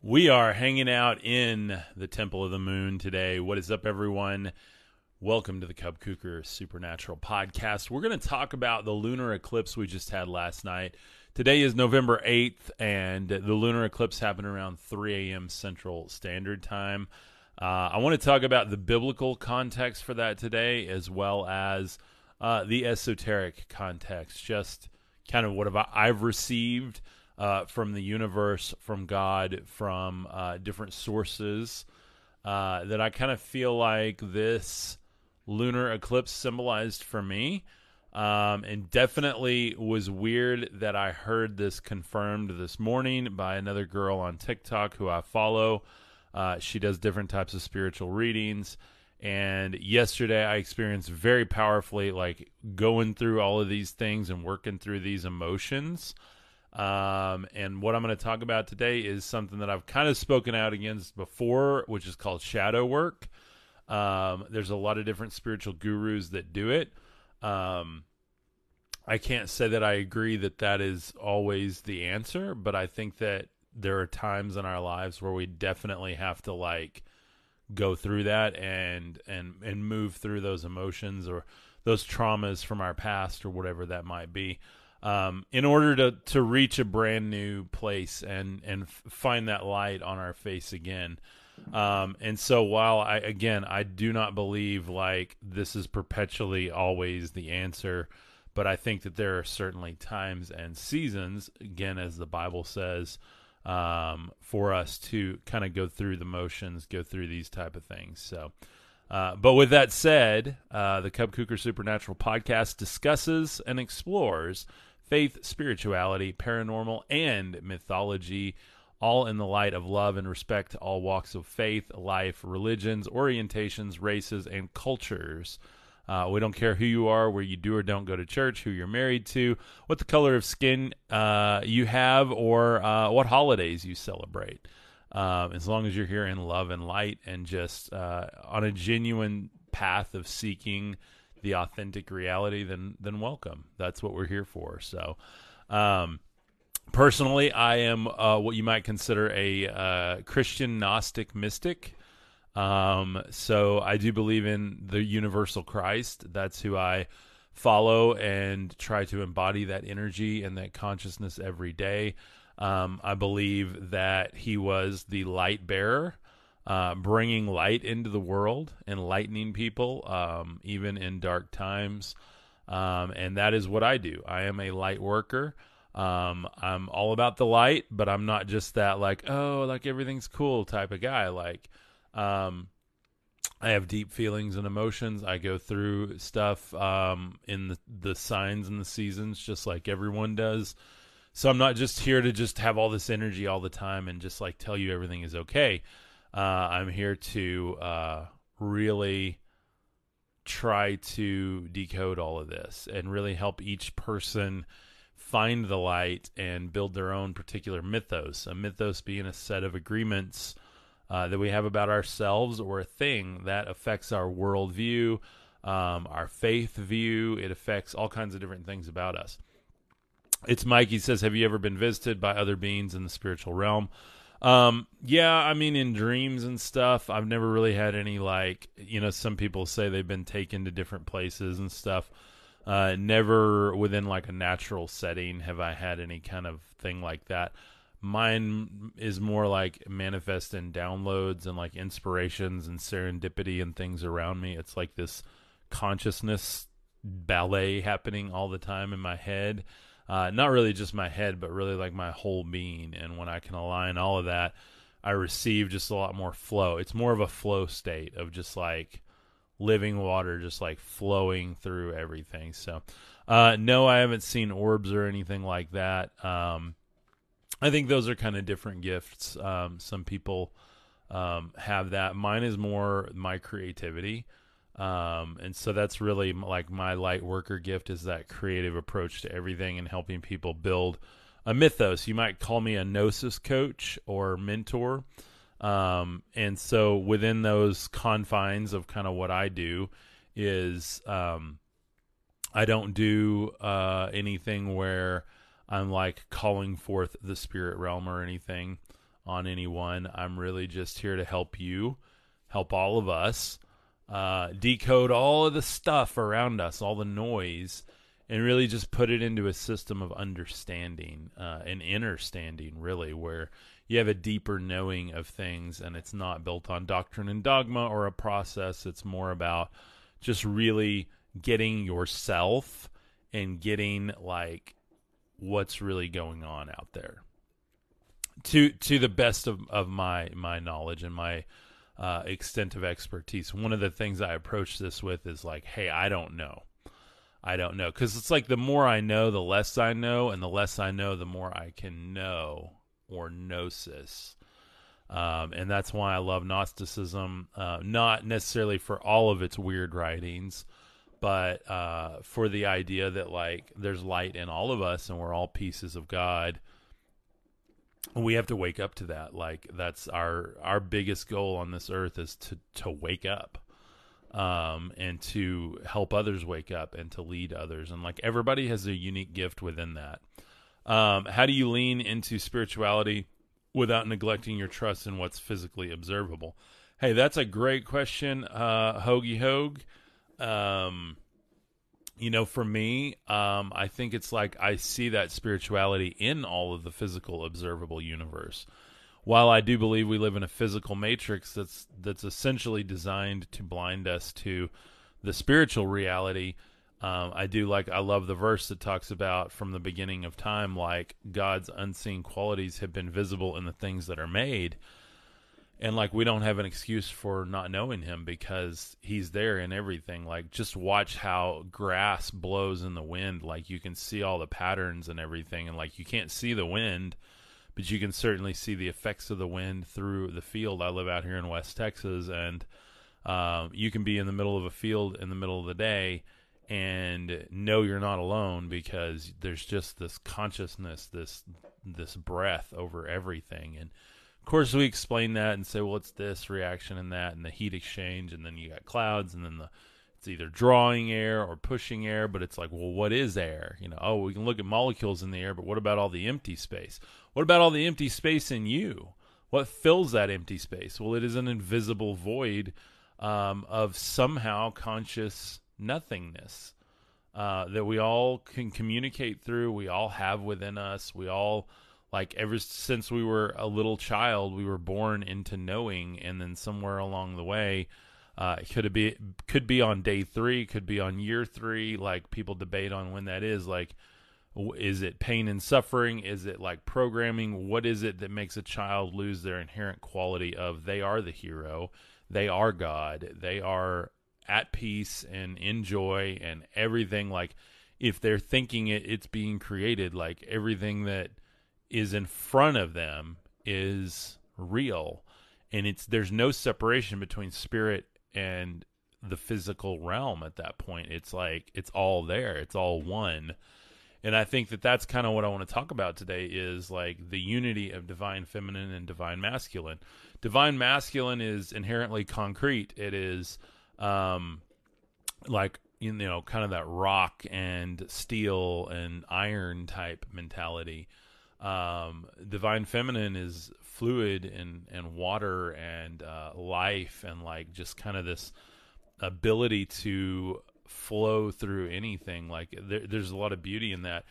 We are hanging out in the Temple of the Moon today. What is up, everyone? Welcome to the Cub Kuker Supernatural Podcast. We're going to talk about the lunar eclipse we just had last night. Today is November 8th, and the lunar eclipse happened around 3 a.m. Central Standard Time. Uh, I want to talk about the biblical context for that today, as well as uh, the esoteric context, just kind of what I've received uh, from the universe, from God, from uh, different sources. Uh, that I kind of feel like this lunar eclipse symbolized for me. Um, and definitely was weird that I heard this confirmed this morning by another girl on TikTok who I follow. Uh, she does different types of spiritual readings. And yesterday I experienced very powerfully, like going through all of these things and working through these emotions. Um, and what I'm going to talk about today is something that I've kind of spoken out against before, which is called shadow work. Um, there's a lot of different spiritual gurus that do it. Um, I can't say that I agree that that is always the answer, but I think that there are times in our lives where we definitely have to like go through that and and and move through those emotions or those traumas from our past or whatever that might be um, in order to to reach a brand new place and and find that light on our face again. Um, and so while I again I do not believe like this is perpetually always the answer, but I think that there are certainly times and seasons, again as the Bible says, um, for us to kind of go through the motions, go through these type of things. So. Uh, but with that said, uh, the Cub Kuker Supernatural podcast discusses and explores faith, spirituality, paranormal, and mythology, all in the light of love and respect to all walks of faith, life, religions, orientations, races, and cultures. Uh, we don't care who you are, where you do or don't go to church, who you're married to, what the color of skin uh, you have, or uh, what holidays you celebrate. Um, as long as you're here in love and light and just uh, on a genuine path of seeking the authentic reality, then then welcome. That's what we're here for. So, um, personally, I am uh, what you might consider a uh, Christian Gnostic mystic. Um, so I do believe in the universal Christ. That's who I follow and try to embody that energy and that consciousness every day. Um, I believe that he was the light bearer uh, bringing light into the world, enlightening people, um, even in dark times. Um, and that is what I do. I am a light worker. Um, I'm all about the light, but I'm not just that like, oh, like everything's cool type of guy. Like, um, I have deep feelings and emotions. I go through stuff um, in the, the signs and the seasons, just like everyone does. So I'm not just here to just have all this energy all the time and just like tell you everything is okay. Uh, I'm here to uh, really try to decode all of this and really help each person find the light and build their own particular mythos. A mythos being a set of agreements uh, that we have about ourselves or a thing that affects our worldview, um, our faith view. It affects all kinds of different things about us. It's Mike. He says, Have you ever been visited by other beings in the spiritual realm? Um, yeah, I mean, in dreams and stuff, I've never really had any like, you know, some people say they've been taken to different places and stuff. Uh, never within like a natural setting have I had any kind of thing like that. Mine is more like manifest in downloads and like inspirations and serendipity and things around me. It's like this consciousness ballet happening all the time in my head uh, not really just my head, but really like my whole being. And when I can align all of that, I receive just a lot more flow. It's more of a flow state of just like living water, just like flowing through everything. So, uh, no, I haven't seen orbs or anything like that. Um, I think those are kind of different gifts. Um, some people um, have that. Mine is more my creativity. Um, and so that's really like my light worker gift is that creative approach to everything and helping people build a mythos. You might call me a gnosis coach or mentor. Um, and so within those confines of kind of what I do is, um, I don't do, uh, anything where I'm like calling forth the spirit realm or anything on anyone. I'm really just here to help you, help all of us uh, decode all of the stuff around us, all the noise, and really just put it into a system of understanding, uh, an understanding, really, where you have a deeper knowing of things and it's not built on doctrine and dogma or a process. It's more about just really getting yourself and getting like what's really going on out there to to the best of, of my my knowledge and my uh, extent of expertise. One of the things I approach this with is like, hey, I don't know. I don't know. Because it's like the more I know, the less I know, and the less I know, the more I can know or gnosis. Um, and that's why I love Gnosticism, uh, not necessarily for all of its weird writings, but uh, for the idea that like there's light in all of us and we're all pieces of God we have to wake up to that. Like that's our our biggest goal on this earth is to to wake up um and to help others wake up and to lead others. And like everybody has a unique gift within that. Um how do you lean into spirituality without neglecting your trust in what's physically observable? Hey that's a great question uh hoagie hogue um you know, for me, um, I think it's like I see that spirituality in all of the physical, observable universe. While I do believe we live in a physical matrix that's that's essentially designed to blind us to the spiritual reality, um, I do like I love the verse that talks about from the beginning of time, like God's unseen qualities have been visible in the things that are made and like we don't have an excuse for not knowing him because he's there in everything. Like just watch how grass blows in the wind. Like you can see all the patterns and everything. And like you can't see the wind but you can certainly see the effects of the wind through the field. I live out here in west texas and um, you can be in the middle of a field in the middle of the day and know you're not alone because there's just this consciousness this this breath over everything. And course, we explain that and say, well, it's this reaction and that, and the heat exchange, and then you got clouds, and then the it's either drawing air or pushing air, but it's like, well, what is air? You know, oh, we can look at molecules in the air, but what about all the empty space? What about all the empty space in you? What fills that empty space? Well, it is an invisible void um, of somehow conscious nothingness uh, that we all can communicate through. We all have within us. We all like ever since we were a little child, we were born into knowing, and then somewhere along the way, uh, could it be could be on day three, could be on year three. Like people debate on when that is. Like, is it pain and suffering? Is it like programming? What is it that makes a child lose their inherent quality of they are the hero, they are God, they are at peace and in joy and everything. Like, if they're thinking it, it's being created. Like everything that is in front of them is real. And it's there's no separation between spirit and the physical realm at that point. It's like it's all there. It's all one. And i think that that's kind of what i want to talk about today is like the unity of divine feminine and divine masculine. Divine masculine is inherently concrete. It is um like you know kind of that rock and steel and iron type mentality um, divine feminine is fluid and and water and uh, life and like just kind of this ability to flow through anything. Like there, there's a lot of beauty in that.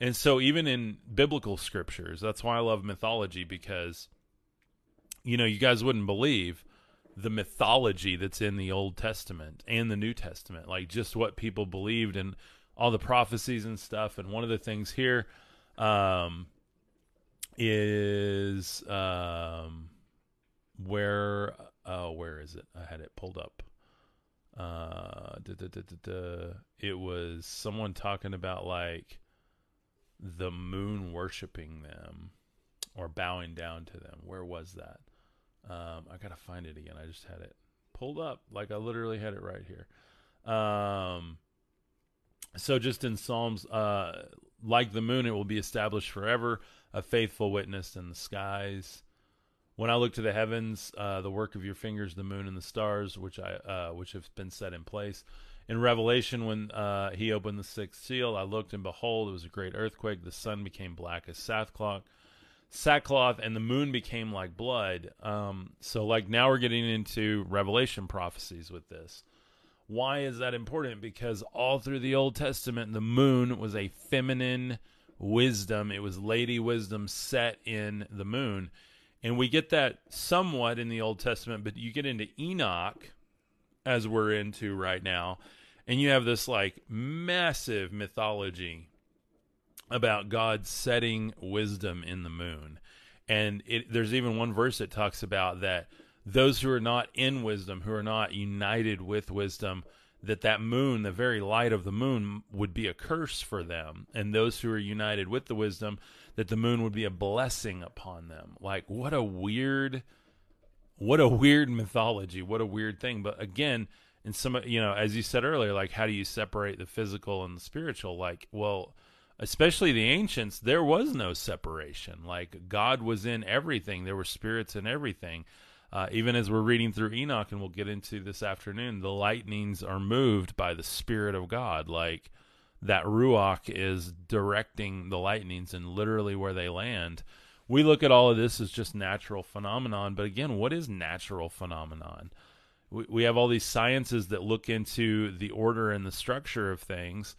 And so even in biblical scriptures that's why i love mythology because you know you guys wouldn't believe the mythology that's in the old testament and the new testament like just what people believed and all the prophecies and stuff. And one of the things here um is um, where oh where is it? I had it pulled up. Uh, da, da, da, it was someone talking about like the moon worshiping them or bowing down to them. Where was that? Um, I gotta find it again. I just had it pulled up, like I literally had it right here. Um, so just in Psalms, uh, like the moon, it will be established forever a faithful witness in the skies. When I look to the heavens, uh, the work of your fingers, the moon and the stars, which I uh, which have been set in place. In Revelation, when uh, he opened the sixth seal, I looked and behold, it was a great earthquake. The sun became black as sackcloth. sackcloth and the moon became like blood. Um, so like now we're getting into Revelation prophecies with this. Why is that important? Because all through the Old Testament, the moon was a feminine wisdom. It was lady wisdom set in the moon. And we get that somewhat in the Old Testament, but you get into Enoch, as we're into right now, and you have this like massive mythology about God setting wisdom in the moon. And it, there's even one verse that talks about that those who are not in wisdom, who are not united with wisdom, that that moon, the very light of the moon, would be a curse for them, and those who are united with the wisdom, that the moon would be a blessing upon them. Like what a weird, what a weird mythology, what a weird thing. But again, in some, you know, as you said earlier, like how do you separate the physical and the spiritual? Like, well, especially the ancients, there was no separation. Like God was in everything. There were spirits in everything. Uh, even as we're reading through Enoch, and we'll get into this afternoon, the lightnings are moved by the Spirit of God. Like that Ruach is directing the lightnings and literally where they land. We look at all of this as just natural phenomenon, but again, what is natural phenomenon? We, we have all these sciences that look into the order and the structure of things,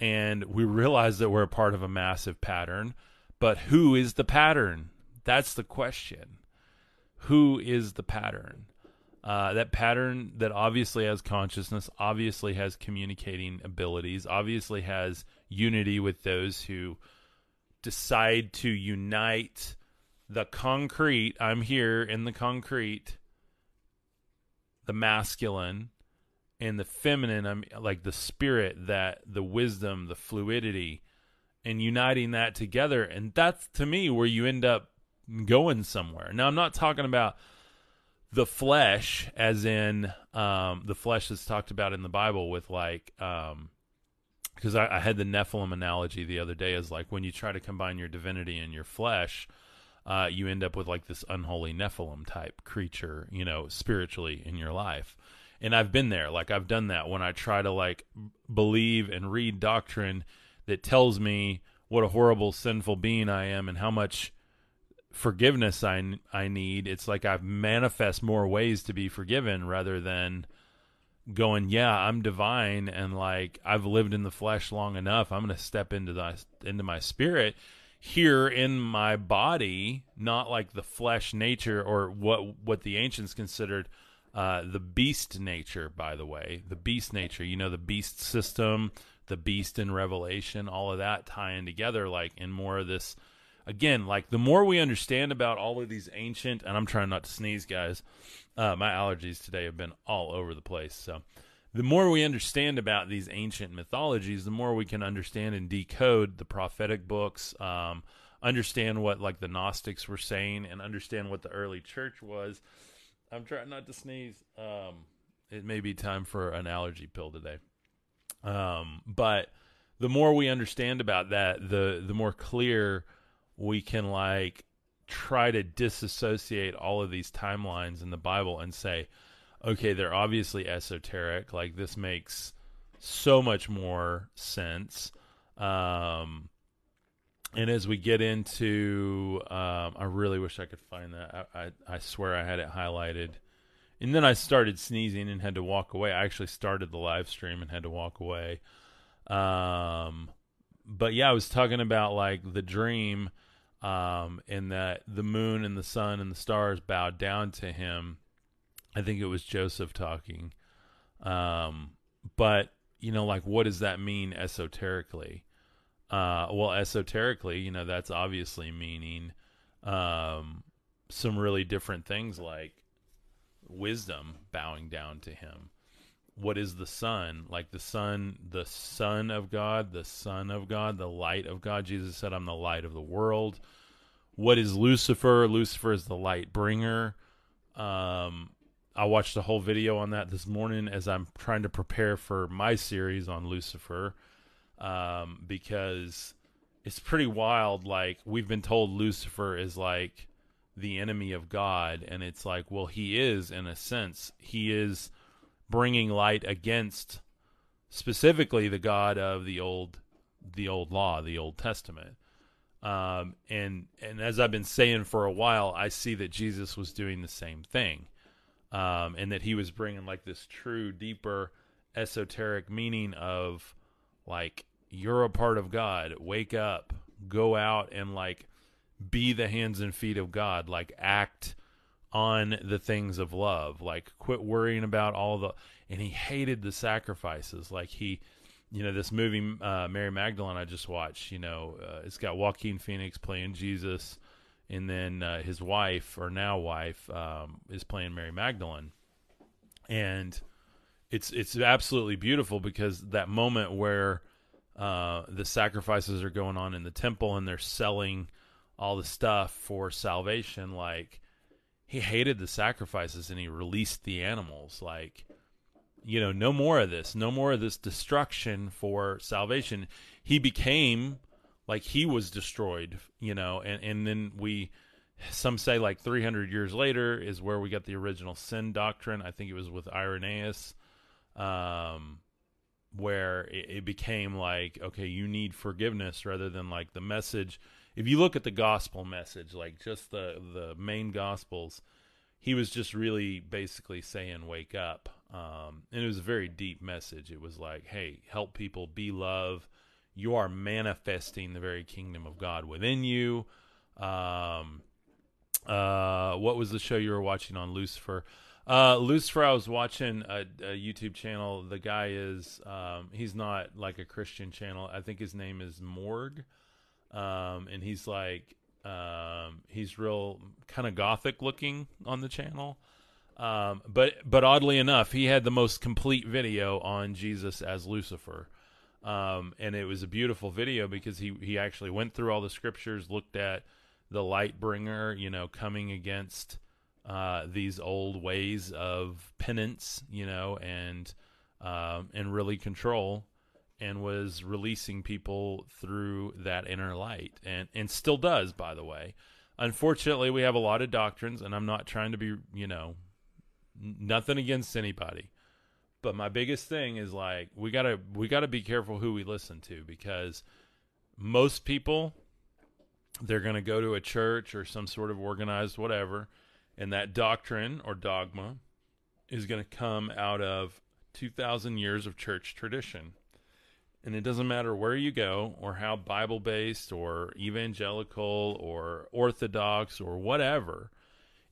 and we realize that we're a part of a massive pattern. But who is the pattern? That's the question who is the pattern. Uh, that pattern that obviously has consciousness, obviously has communicating abilities, obviously has unity with those who decide to unite the concrete. I'm here in the concrete, the masculine, and the feminine. I'm like the spirit, that the wisdom, the fluidity, and uniting that together. And that's to me where you end up going somewhere. Now, I'm not talking about the flesh, as in um, the flesh that's talked about in the Bible with like, because um, I, I, had the Nephilim analogy the other day, is like when you try to combine your divinity and your flesh, uh, you end up with like this unholy Nephilim type creature, you know, spiritually in your life. And I've been there, like I've done that when I try to like believe and read doctrine that tells me what a horrible sinful being I am and how much forgiveness I I need. It's like I've manifest more ways to be forgiven rather than going, yeah, I'm divine and like I've lived in the flesh long enough. I'm going to step into the into my spirit here in my body, not like the flesh nature or what what the ancients considered uh, the beast nature. By the way, the beast nature. You know, the beast system, the beast in Revelation, all of that tying together, like in more of this again, like the more we understand about all of these ancient, and I'm trying not to sneeze, guys. Uh, my allergies today have been all over the place. So, the more we understand about these ancient mythologies, the more we can understand and decode the prophetic books, um, understand what like the Gnostics were saying, and understand what the early church was. I'm trying not to sneeze. Um, it may be time for an allergy pill today. Um, but the more we understand about that, the the more clear we can like try to disassociate all of these timelines in the Bible and say, okay, they're obviously esoteric. Like this makes so much more sense. Um, and as we get into, um, I really wish I could find that. I, I, I swear I had it highlighted. And then I started sneezing and had to walk away. I actually started the live stream and had to walk away. Um, but yeah, I was talking about like the dream um, and that the moon and the sun and the stars bowed down to him. I think it was Joseph talking. Um, but you know, like, what does that mean esoterically? Uh, well, esoterically, you know, that's obviously meaning um, some really different things like wisdom bowing down to him. What is the sun? Like the sun, the son of God, the son of God, the light of God. Jesus said, I'm the light of the world. What is Lucifer? Lucifer is the light bringer. Um, I watched a whole video on that this morning as I'm trying to prepare for my series on Lucifer um, because it's pretty wild. Like, we've been told Lucifer is like the enemy of God, and it's like, well, he is in a sense. He is bringing light against specifically the God of the old the old law, the Old Testament. Um, and and as I've been saying for a while, I see that Jesus was doing the same thing, um, and that he was bringing like this true, deeper, esoteric meaning of like you're a part of God. Wake up, go out and like be the hands and feet of God. Like act on the things of love. Like quit worrying about all the. And he hated the sacrifices. Like he you know this movie uh, Mary Magdalene I just watched. You know, uh, it's got Joaquin Phoenix playing Jesus, and then uh, his wife or now wife um, is playing Mary Magdalene, and it's it's absolutely beautiful because that moment where uh, the sacrifices are going on in the temple and they're selling all the stuff for salvation, like he hated the sacrifices and he released the animals, like you know, no more of this, no more of this destruction for salvation. He became like he was destroyed, you know, and, and then we, some say like 300 years later is where we got the original sin doctrine. I think it was with Irenaeus, um, where it, it became like, okay, you need forgiveness rather than like the message. If you look at the gospel message, like just the, the main gospels, he was just really basically saying, wake up um, and it was a very deep message. It was like, hey, help people be love. You are manifesting the very kingdom of God within you. Um, uh, what was the show you were watching on Lucifer? Uh, Lucifer, I was watching a, a YouTube channel. The guy is, um, he's not like a Christian channel. I think his name is Morg. Um, and he's like, um, he's real kind of gothic looking on the channel. Um, but but oddly enough, he had the most complete video on Jesus as Lucifer, um, and it was a beautiful video because he he actually went through all the scriptures, looked at the light bringer, you know, coming against uh, these old ways of penance, you know, and um, and really control, and was releasing people through that inner light, and and still does, by the way. Unfortunately, we have a lot of doctrines, and I'm not trying to be, you know, nothing against anybody but my biggest thing is like we gotta we gotta be careful who we listen to because most people they're gonna go to a church or some sort of organized whatever and that doctrine or dogma is gonna come out of 2000 years of church tradition and it doesn't matter where you go or how bible based or evangelical or orthodox or whatever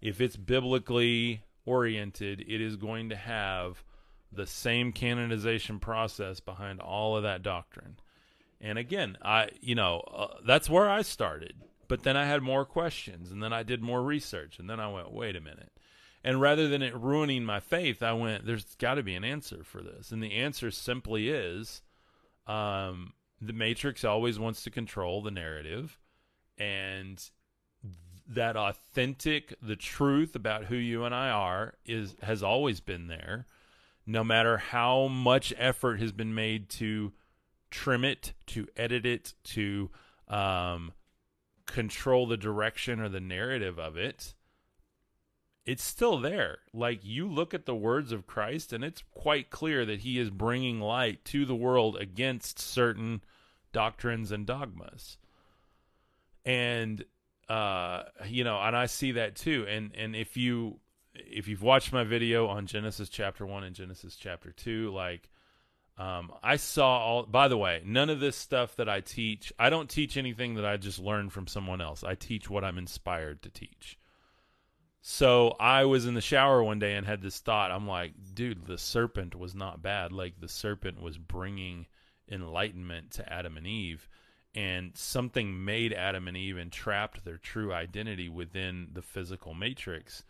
if it's biblically oriented, it is going to have the same canonization process behind all of that doctrine. And again, I you know, uh, that's where I started. But then I had more questions and then I did more research and then I went, "Wait a minute." And rather than it ruining my faith, I went, "There's got to be an answer for this." And the answer simply is um, the matrix always wants to control the narrative and that authentic the truth about who you and I are is has always been there no matter how much effort has been made to trim it to edit it to um, control the direction or the narrative of it it's still there like you look at the words of Christ and it's quite clear that he is bringing light to the world against certain doctrines and dogmas and uh, you know, and I see that too. And and if you if you've watched my video on Genesis chapter one and Genesis chapter two, like um, I saw all. By the way, none of this stuff that I teach, I don't teach anything that I just learned from someone else. I teach what I'm inspired to teach. So I was in the shower one day and had this thought. I'm like, dude, the serpent was not bad. Like the serpent was bringing enlightenment to Adam and Eve and something made Adam and Eve and trapped their true identity within the physical matrix.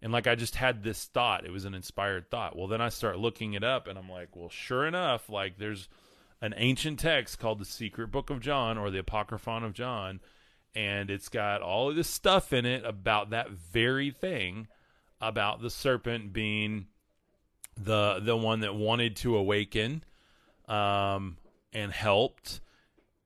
And like I just had this thought, it was an inspired thought. Well, then I start looking it up and I'm like, well, sure enough, like there's an ancient text called the Secret Book of John or the Apocryphon of John, and it's got all of this stuff in it about that very thing about the serpent being the the one that wanted to awaken um and helped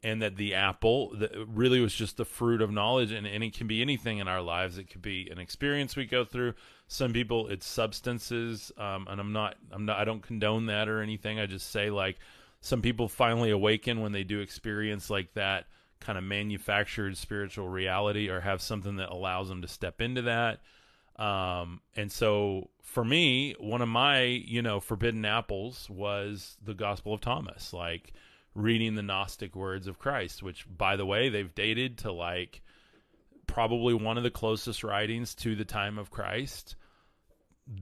and that the apple that really was just the fruit of knowledge and, and it can be anything in our lives. It could be an experience we go through. Some people it's substances um, and i'm not i'm not i don't condone that or anything. I just say like some people finally awaken when they do experience like that kind of manufactured spiritual reality or have something that allows them to step into that. Um, and so for me, one of my, you know, forbidden apples was the Gospel of Thomas, like reading the Gnostic words of Christ, which, by the way, they've dated to like probably one of the closest writings to the time of Christ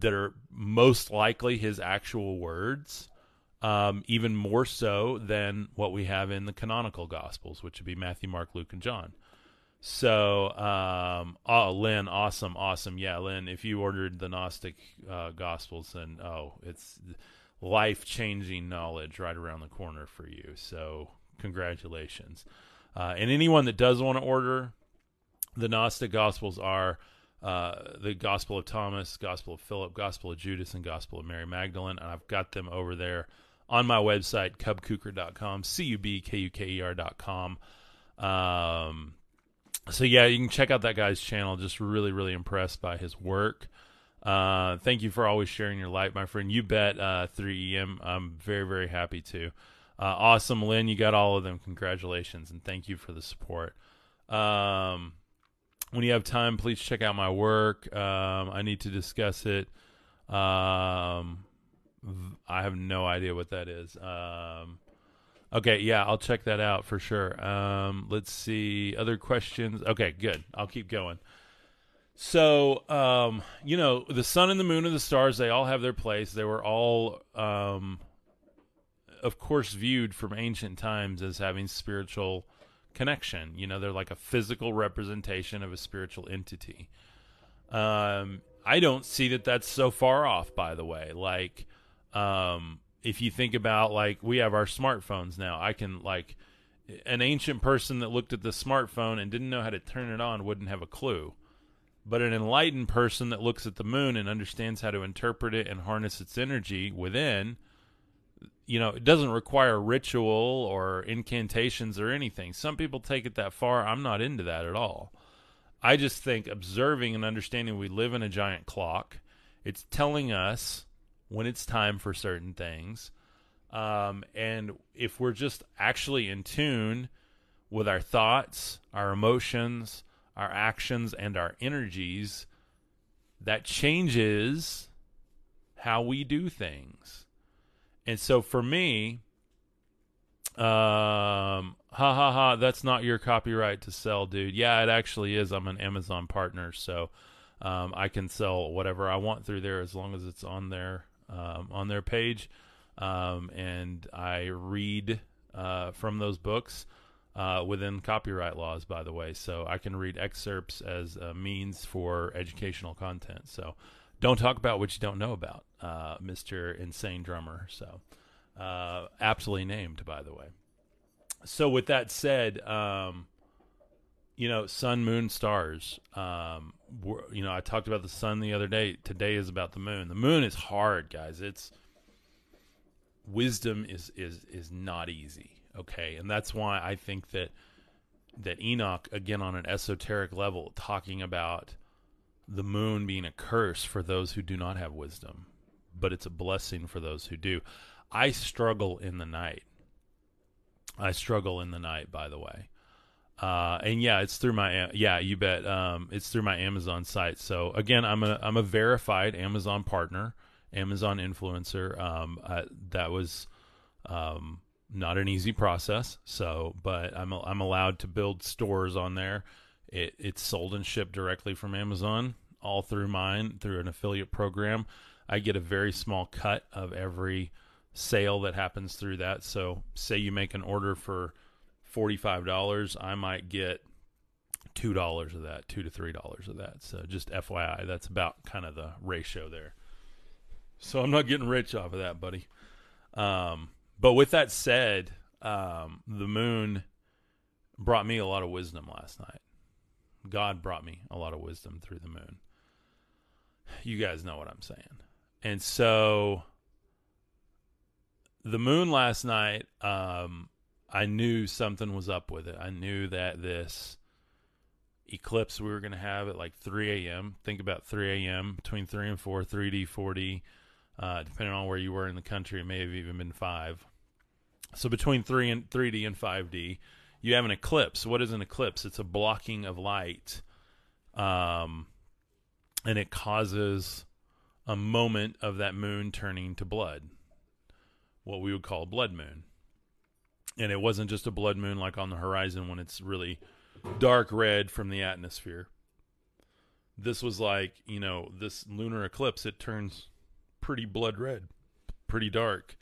that are most likely his actual words um, even more so than what we have in the canonical Gospels, which would be Matthew, Mark, Luke, and John. So, um, oh, Lynn, awesome, awesome. Yeah, Lynn, if you ordered the Gnostic uh, Gospels, then oh, it's life changing knowledge right around the corner for you. So, congratulations. Uh, and anyone that does want to order, the Gnostic Gospels are uh, the Gospel of Thomas, Gospel of Philip, Gospel of Judas, and Gospel of Mary Magdalene. And I've got them over there on my website, cubkuker.com, C U B K U K E R.com. Um, so, yeah, you can check out that guy's channel. Just really, really impressed by his work. Uh, thank you for always sharing your light, my friend. You bet, uh, 3EM. I'm very, very happy to. Uh, awesome, Lynn. You got all of them. Congratulations, and thank you for the support. Um, when you have time, please check out my work. Um, I need to discuss it. Um, I have no idea what that is. Um, okay, yeah, I'll check that out for sure. Um, let's see other questions. Okay, good. I'll keep going. So, um, you know, the sun and the moon and the stars, they all have their place. They were all, um, of course, viewed from ancient times as having spiritual connection. You know, they're like a physical representation of a spiritual entity. Um, I don't see that that's so far off, by the way. Like, um, if you think about like we have our smartphones now, I can like an ancient person that looked at the smartphone and didn't know how to turn it on wouldn't have a clue. But an enlightened person that looks at the moon and understands how to interpret it and harness its energy within, you know, it doesn't require ritual or incantations or anything. Some people take it that far. I'm not into that at all. I just think observing and understanding we live in a giant clock, it's telling us when it's time for certain things. Um, and if we're just actually in tune with our thoughts, our emotions, our actions, and our energies, that changes how we do things. And so for me, um, ha ha ha, that's not your copyright to sell, dude. Yeah, it actually is. I'm an Amazon partner, so um, I can sell whatever I want through there as long as it's on there um, on their page, um, and I read uh, from those books uh, within copyright laws, by the way. So I can read excerpts as a means for educational content. So don't talk about what you don't know about, uh, Mister Insane Drummer. So uh, aptly named, by the way. So with that said. Um, you know, sun, moon, stars. Um, you know, I talked about the sun the other day. Today is about the moon. The moon is hard, guys. It's wisdom is is is not easy. Okay, and that's why I think that that Enoch, again on an esoteric level, talking about the moon being a curse for those who do not have wisdom, but it's a blessing for those who do. I struggle in the night. I struggle in the night, by the way. Uh, and yeah, it's through my yeah, you bet. Um, it's through my Amazon site. So again, I'm a I'm a verified Amazon partner, Amazon influencer. Um, I, that was um, not an easy process. So, but I'm I'm allowed to build stores on there. It it's sold and shipped directly from Amazon, all through mine through an affiliate program. I get a very small cut of every sale that happens through that. So, say you make an order for $45, I might get $2 of that, 2 to $3 of that. So just FYI, that's about kind of the ratio there. So I'm not getting rich off of that, buddy. Um, but with that said, um, the moon brought me a lot of wisdom last night. God brought me a lot of wisdom through the moon. You guys know what I'm saying. And so the moon last night um, I knew something was up with it. I knew that this eclipse we were going to have at like 3 a.m. Think about 3 a.m. between 3 and 4, 3D, 4D, uh, depending on where you were in the country. It may have even been 5. So between 3 and 3D and 5D, you have an eclipse. What is an eclipse? It's a blocking of light, um, and it causes a moment of that moon turning to blood, what we would call a blood moon. And it wasn't just a blood moon like on the horizon when it's really dark red from the atmosphere. This was like, you know, this lunar eclipse, it turns pretty blood red, pretty dark.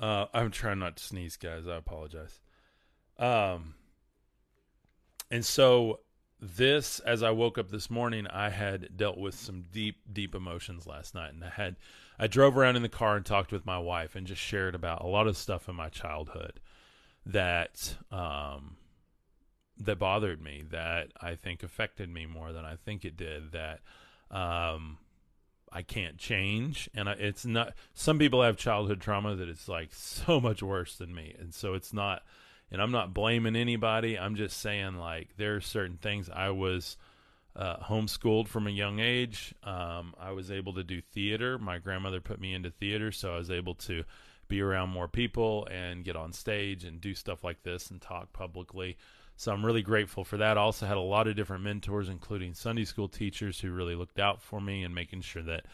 Uh, I'm trying not to sneeze, guys. I apologize. Um, and so this, as I woke up this morning, I had dealt with some deep, deep emotions last night, and I had, I drove around in the car and talked with my wife and just shared about a lot of stuff in my childhood that, um, that bothered me, that I think affected me more than I think it did. That, um, I can't change, and I, it's not. Some people have childhood trauma that it's like so much worse than me, and so it's not and I'm not blaming anybody. I'm just saying like there are certain things I was uh, homeschooled from a young age. Um, I was able to do theater. My grandmother put me into theater, so I was able to be around more people and get on stage and do stuff like this and talk publicly. So I'm really grateful for that. I also had a lot of different mentors, including Sunday school teachers, who really looked out for me and making sure that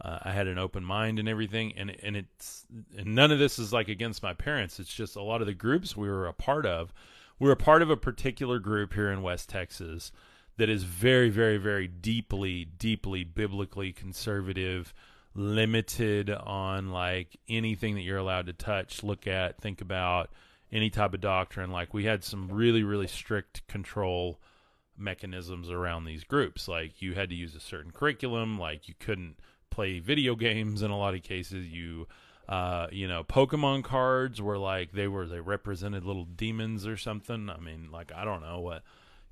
uh, I had an open mind and everything, and and it's and none of this is like against my parents. It's just a lot of the groups we were a part of. We were a part of a particular group here in West Texas that is very, very, very deeply, deeply biblically conservative, limited on like anything that you're allowed to touch, look at, think about, any type of doctrine. Like we had some really, really strict control mechanisms around these groups. Like you had to use a certain curriculum. Like you couldn't play video games in a lot of cases. You uh, you know, Pokemon cards were like they were they represented little demons or something. I mean, like I don't know what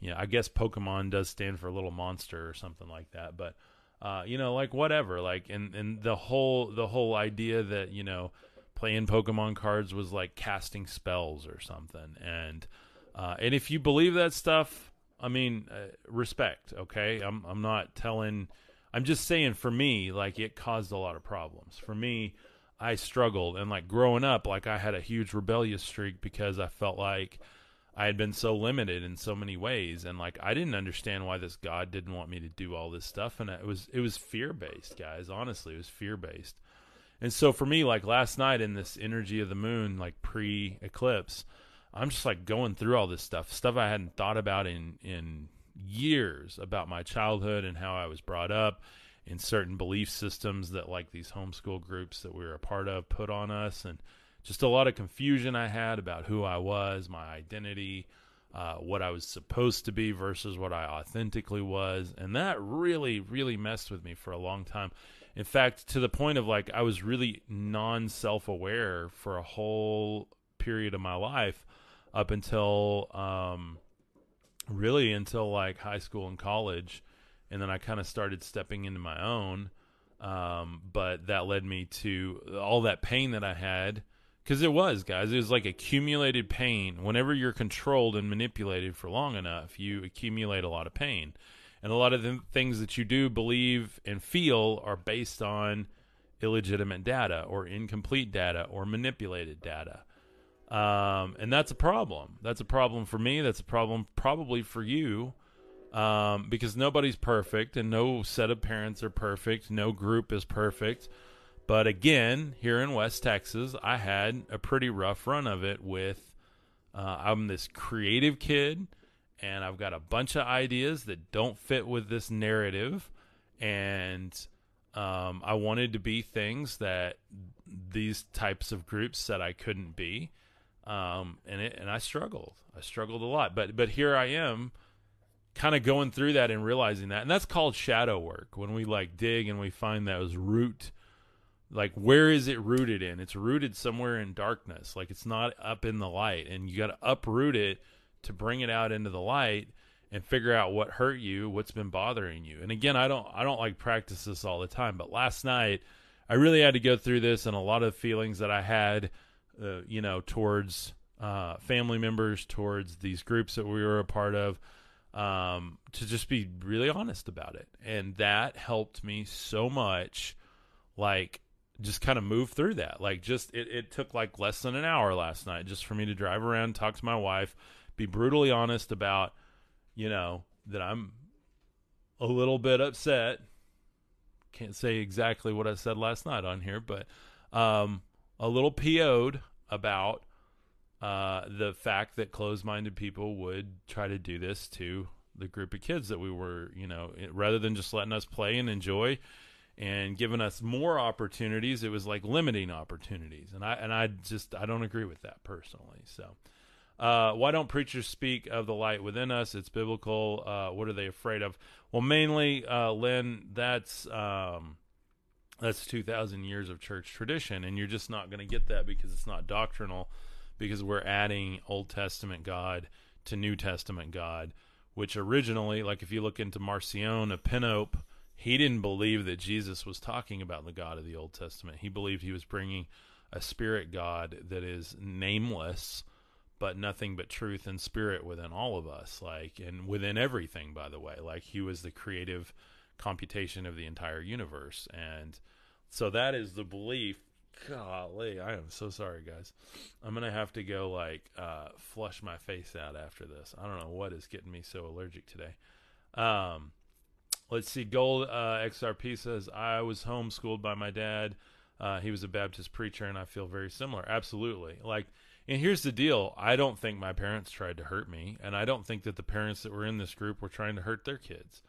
you know, I guess Pokemon does stand for a little monster or something like that, but uh, you know, like whatever, like and and the whole the whole idea that, you know, playing Pokemon cards was like casting spells or something. And uh, and if you believe that stuff, I mean, uh, respect, okay? I'm I'm not telling I'm just saying for me, like it caused a lot of problems. For me, I struggled and like growing up, like I had a huge rebellious streak because I felt like I had been so limited in so many ways and like I didn't understand why this God didn't want me to do all this stuff and it was it was fear-based, guys. Honestly, it was fear-based. And so for me, like last night in this energy of the moon, like pre-eclipse, I'm just like going through all this stuff, stuff I hadn't thought about in in years about my childhood and how I was brought up in certain belief systems that like these homeschool groups that we were a part of put on us and just a lot of confusion I had about who I was, my identity, uh, what I was supposed to be versus what I authentically was. And that really, really messed with me for a long time. In fact, to the point of like I was really non self aware for a whole period of my life up until um, really until like high school and college, and then I kind of started stepping into my own. Um, but that led me to all that pain that I had because it was guys it was like accumulated pain whenever you're controlled and manipulated for long enough you accumulate a lot of pain and a lot of the things that you do believe and feel are based on illegitimate data or incomplete data or manipulated data um, and that's a problem. That's a problem for me. That's a problem probably for you um, because nobody's perfect and no set of parents are perfect. No group is perfect. But again, here in West Texas, I had a pretty rough run of it with uh, I'm this creative kid and I've got a bunch of ideas that don't fit with this narrative. And um, I wanted to be things that these types of groups said I couldn't be um, and it, and I struggled. I struggled a lot, but but here I am, kind of going through that and realizing that, and that's called shadow work. When we like dig and we find those root, like where is it rooted in? It's rooted somewhere in darkness. Like it's not up in the light, and you got to uproot it to bring it out into the light and figure out what hurt you, what's been bothering you. And again, I don't I don't like practice this all the time, but last night I really had to go through this and a lot of feelings that I had uh, you know, towards uh, family members, towards these groups that we were a part of, um, to just be really honest about it. And that helped me so much, like, just kind of move through that. Like, just it, it took like less than an hour last night just for me to drive around, talk to my wife, be brutally honest about, you know, that I'm a little bit upset. Can't say exactly what I said last night on here, but um, a little PO'd about uh, the fact that closed minded people would try to do this to the group of kids that we were, you know, rather than just letting us play and enjoy and giving us more opportunities, it was like limiting opportunities. And I and I just I don't agree with that personally. So uh, why don't preachers speak of the light within us? It's biblical. Uh, what are they afraid of? Well, mainly, uh, Lynn, that's um, that's two thousand years of church tradition, and you're just not going to get that because it's not doctrinal, because we're adding Old Testament God to New Testament God, which originally, like if you look into Marcion of Sinope, he didn't believe that Jesus was talking about the God of the Old Testament. He believed he was bringing a spirit God that is nameless but nothing but truth and spirit within all of us like and within everything by the way like he was the creative computation of the entire universe. And so that is the belief. Golly i am so sorry guys. I'm gonna have to go like uh, flush my face out after this. I don't know what is getting me so allergic today. Um, let's see. Gold uh, xrp says i was homeschooled by my dad. Uh, he was a baptist preacher and i feel very similar. Absolutely. Like and here's the deal. I don't think my parents tried to hurt me, and I don't think that the parents that were in this group were trying to hurt their kids.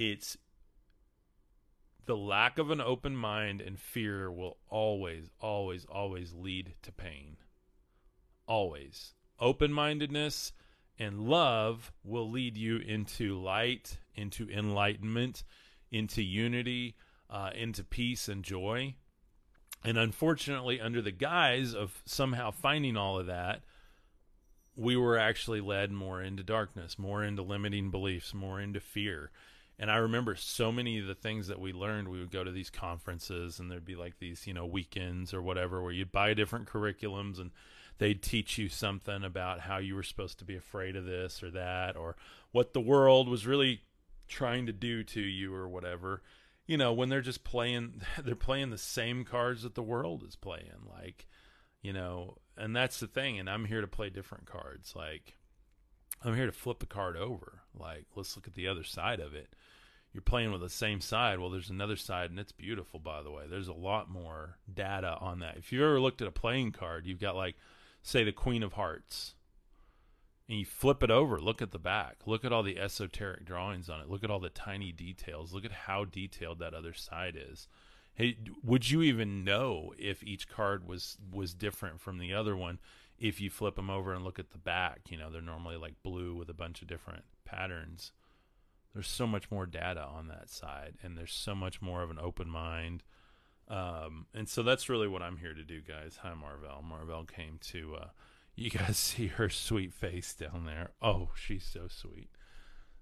It's the lack of an open mind and fear will always, always, always lead to pain. Always. Open mindedness and love will lead you into light, into enlightenment, into unity, uh, into peace and joy. And unfortunately, under the guise of somehow finding all of that, we were actually led more into darkness, more into limiting beliefs, more into fear. And I remember so many of the things that we learned. We would go to these conferences, and there'd be like these, you know, weekends or whatever, where you'd buy different curriculums, and they'd teach you something about how you were supposed to be afraid of this or that, or what the world was really trying to do to you, or whatever you know, when they're just playing, they're playing the same cards that the world is playing. Like, you know, and that's the thing. And I'm here to play different cards. Like, I'm here to flip the card over. Like, let's look at the other side of it. You're playing with the same side. Well, there's another side, and it's beautiful, by the way. There's a lot more data on that. If you've ever looked at a playing card, you've got, like, say, the Queen of Hearts and you flip it over look at the back look at all the esoteric drawings on it look at all the tiny details look at how detailed that other side is hey would you even know if each card was was different from the other one if you flip them over and look at the back you know they're normally like blue with a bunch of different patterns there's so much more data on that side and there's so much more of an open mind um, and so that's really what i'm here to do guys hi marvell marvell came to uh, you guys see her sweet face down there. Oh, she's so sweet.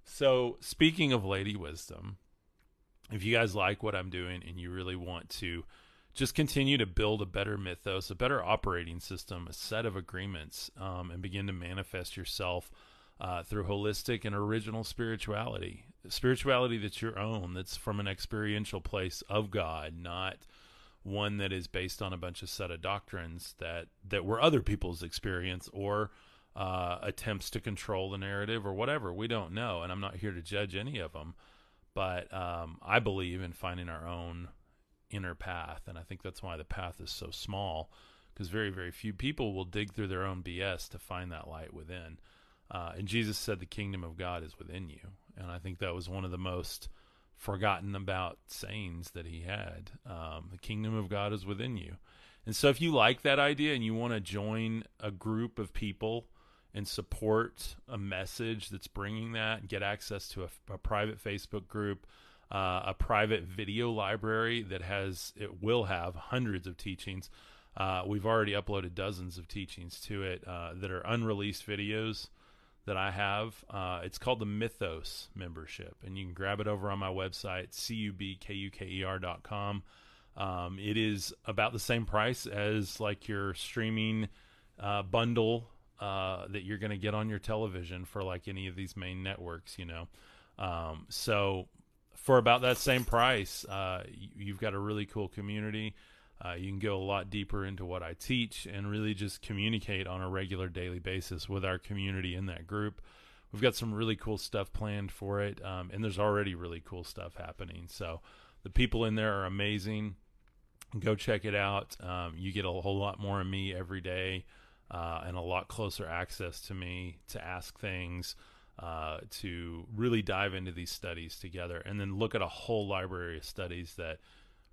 So, speaking of Lady Wisdom, if you guys like what I'm doing and you really want to just continue to build a better mythos, a better operating system, a set of agreements, um, and begin to manifest yourself uh, through holistic and original spirituality, spirituality that's your own, that's from an experiential place of God, not one that is based on a bunch of set of doctrines that that were other people's experience or uh, attempts to control the narrative or whatever. We don't know, and I'm not here to judge any of them. But um, I believe in finding our own inner path, and I think that's why the path is so small, because very, very few people will dig through their own BS to find that light within. Uh, and Jesus said, "The kingdom of God is within you," and I think that was one of the most forgotten about sayings that he had. Um, the kingdom of God is within you. And so, if you like that idea and you want to join a group of people and support a message that's bringing that, get access to a, a private Facebook group, uh, a private video library that has, it will have hundreds of teachings. Uh, we've already uploaded dozens of teachings to it uh, that are unreleased videos that I have. Uh, it's called the Mythos membership, and you can grab it over on my website, cubkuker.com. Um, it is about the same price as like your streaming uh, bundle uh, that you're going to get on your television for like any of these main networks, you know. Um, so for about that same price, uh, you've got a really cool community. Uh, you can go a lot deeper into what I teach and really just communicate on a regular daily basis with our community in that group. We've got some really cool stuff planned for it, um, and there's already really cool stuff happening. So the people in there are amazing. Go check it out. Um, you get a whole lot more of me every day uh, and a lot closer access to me to ask things. Uh, to really dive into these studies together and then look at a whole library of studies that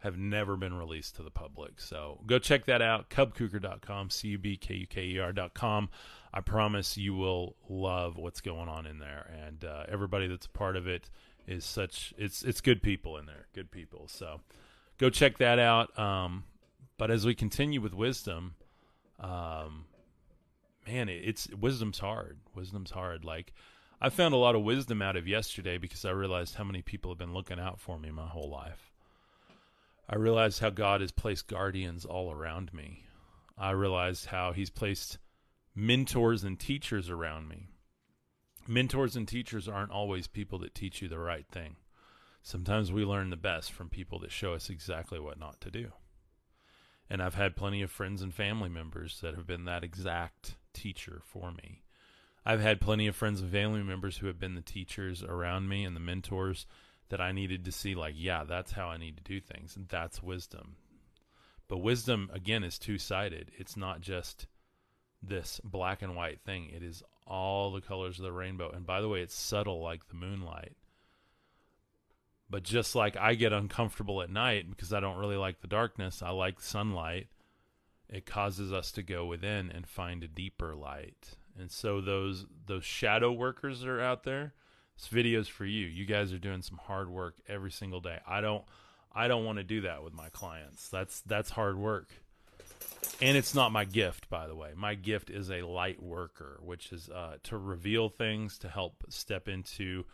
have never been released to the public. So go check that out, cubkuker.com, C U B K U K E R.com. I promise you will love what's going on in there. And uh, everybody that's a part of it is such, it's, it's good people in there, good people. So go check that out. Um, but as we continue with wisdom, um, man, it, it's wisdom's hard. Wisdom's hard. Like, I found a lot of wisdom out of yesterday because I realized how many people have been looking out for me my whole life. I realized how God has placed guardians all around me. I realized how He's placed mentors and teachers around me. Mentors and teachers aren't always people that teach you the right thing. Sometimes we learn the best from people that show us exactly what not to do. And I've had plenty of friends and family members that have been that exact teacher for me. I've had plenty of friends and family members who have been the teachers around me and the mentors that I needed to see, like, yeah, that's how I need to do things. And that's wisdom. But wisdom, again, is two sided. It's not just this black and white thing, it is all the colors of the rainbow. And by the way, it's subtle like the moonlight. But just like I get uncomfortable at night because I don't really like the darkness, I like sunlight. It causes us to go within and find a deeper light and so those those shadow workers that are out there, this video's for you. You guys are doing some hard work every single day. I don't I don't want to do that with my clients. That's that's hard work. And it's not my gift, by the way. My gift is a light worker, which is uh, to reveal things, to help step into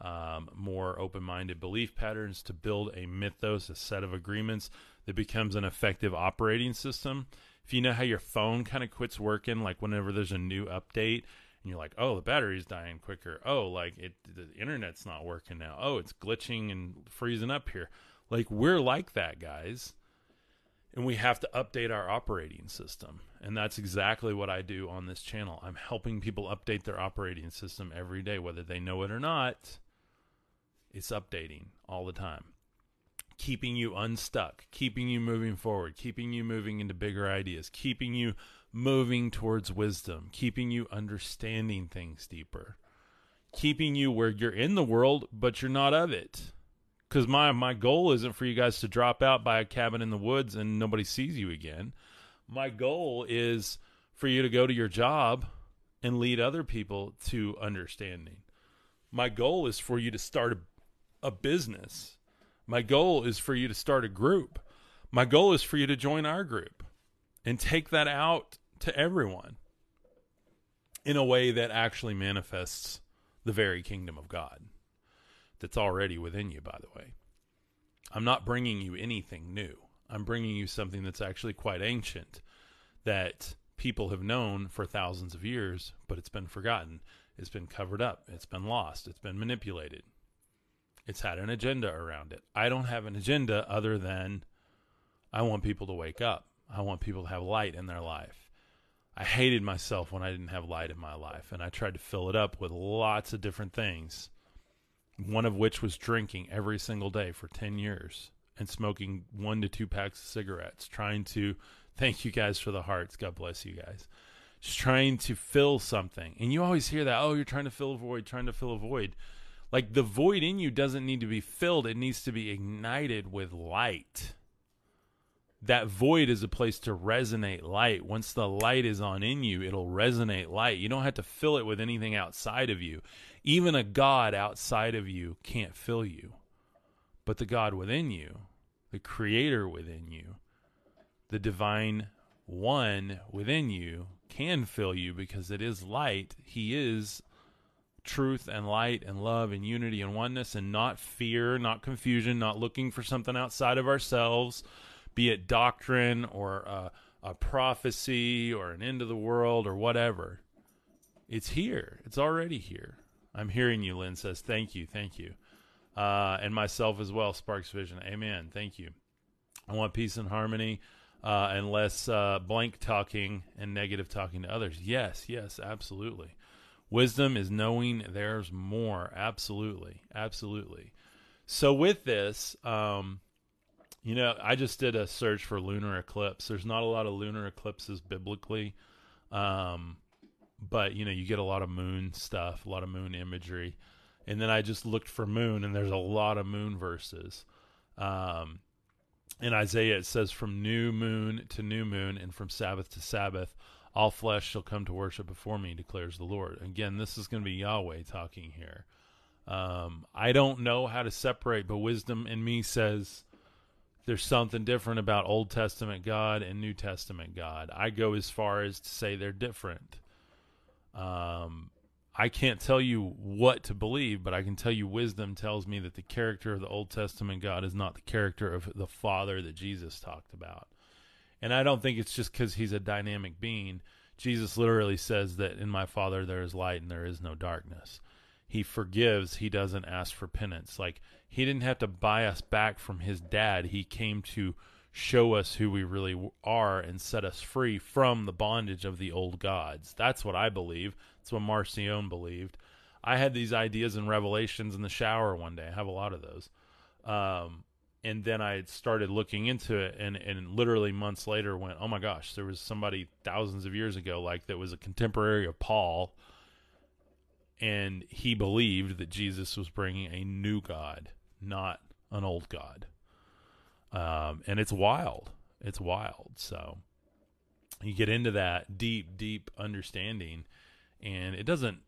um, more open minded belief patterns, to build a mythos, a set of agreements that becomes an effective operating system if you know how your phone kind of quits working, like whenever there's a new update, and you're like, oh, the battery's dying quicker. Oh, like it, the internet's not working now. Oh, it's glitching and freezing up here. Like we're like that, guys. And we have to update our operating system. And that's exactly what I do on this channel. I'm helping people update their operating system every day, whether they know it or not. It's updating all the time keeping you unstuck, keeping you moving forward, keeping you moving into bigger ideas, keeping you moving towards wisdom, keeping you understanding things deeper, keeping you where you're in the world, but you're not of it. Because my, my goal isn't for you guys to drop out, by a cabin in the woods, and nobody sees you again. My goal is for you to go to your job and lead other people to understanding. My goal is for you to start a, a business my goal is for you to start a group. My goal is for you to join our group and take that out to everyone in a way that actually manifests the very kingdom of God that's already within you, by the way. I'm not bringing you anything new. I'm bringing you something that's actually quite ancient that people have known for thousands of years, but it's been forgotten. It's been covered up. It's been lost. It's been manipulated. It's had an agenda around it. I don't have an agenda other than I want people to wake up. I want people to have light in their life. I hated myself when I didn't have light in my life, and I tried to fill it up with lots of different things. One of which was drinking every single day for 10 years and smoking one to two packs of cigarettes, trying to thank you guys for the hearts. God bless you guys. Just trying to fill something. And you always hear that, oh, you're trying to fill a void, trying to fill a void. Like the void in you doesn't need to be filled, it needs to be ignited with light. That void is a place to resonate light. Once the light is on in you, it'll resonate light. You don't have to fill it with anything outside of you. Even a God outside of you can't fill you. But the God within you, the creator within you, the divine one within you can fill you because it is light. He is truth and light and love and unity and oneness and not fear, not confusion, not looking for something outside of ourselves, be it doctrine or a, a prophecy or an end of the world or whatever. It's here. It's already here. I'm hearing you, Lynn says. Thank you. Thank you. Uh, and myself as well, Sparks Vision. Amen. Thank you. I want peace and harmony uh, and less uh, blank talking and negative talking to others. Yes, yes, absolutely. Wisdom is knowing there's more. Absolutely, absolutely. So with this, um, you know, I just did a search for lunar eclipse. There's not a lot of lunar eclipses biblically, um, but you know, you get a lot of moon stuff, a lot of moon imagery, and then I just looked for moon, and there's a lot of moon verses. Um, in Isaiah, it says, From new moon to new moon, and from Sabbath to Sabbath, all flesh shall come to worship before me, declares the Lord. Again, this is going to be Yahweh talking here. Um, I don't know how to separate, but wisdom in me says there's something different about Old Testament God and New Testament God. I go as far as to say they're different. Um, I can't tell you what to believe, but I can tell you wisdom tells me that the character of the Old Testament God is not the character of the Father that Jesus talked about. And I don't think it's just because he's a dynamic being. Jesus literally says that in my Father there is light and there is no darkness. He forgives, he doesn't ask for penance. Like, he didn't have to buy us back from his dad. He came to show us who we really are and set us free from the bondage of the old gods. That's what I believe. That's what Marcion believed. I had these ideas and revelations in the shower one day. I have a lot of those. Um, and then I started looking into it, and, and literally months later went, oh my gosh, there was somebody thousands of years ago, like that was a contemporary of Paul, and he believed that Jesus was bringing a new God, not an old God. Um, and it's wild. It's wild. So you get into that deep, deep understanding and it doesn't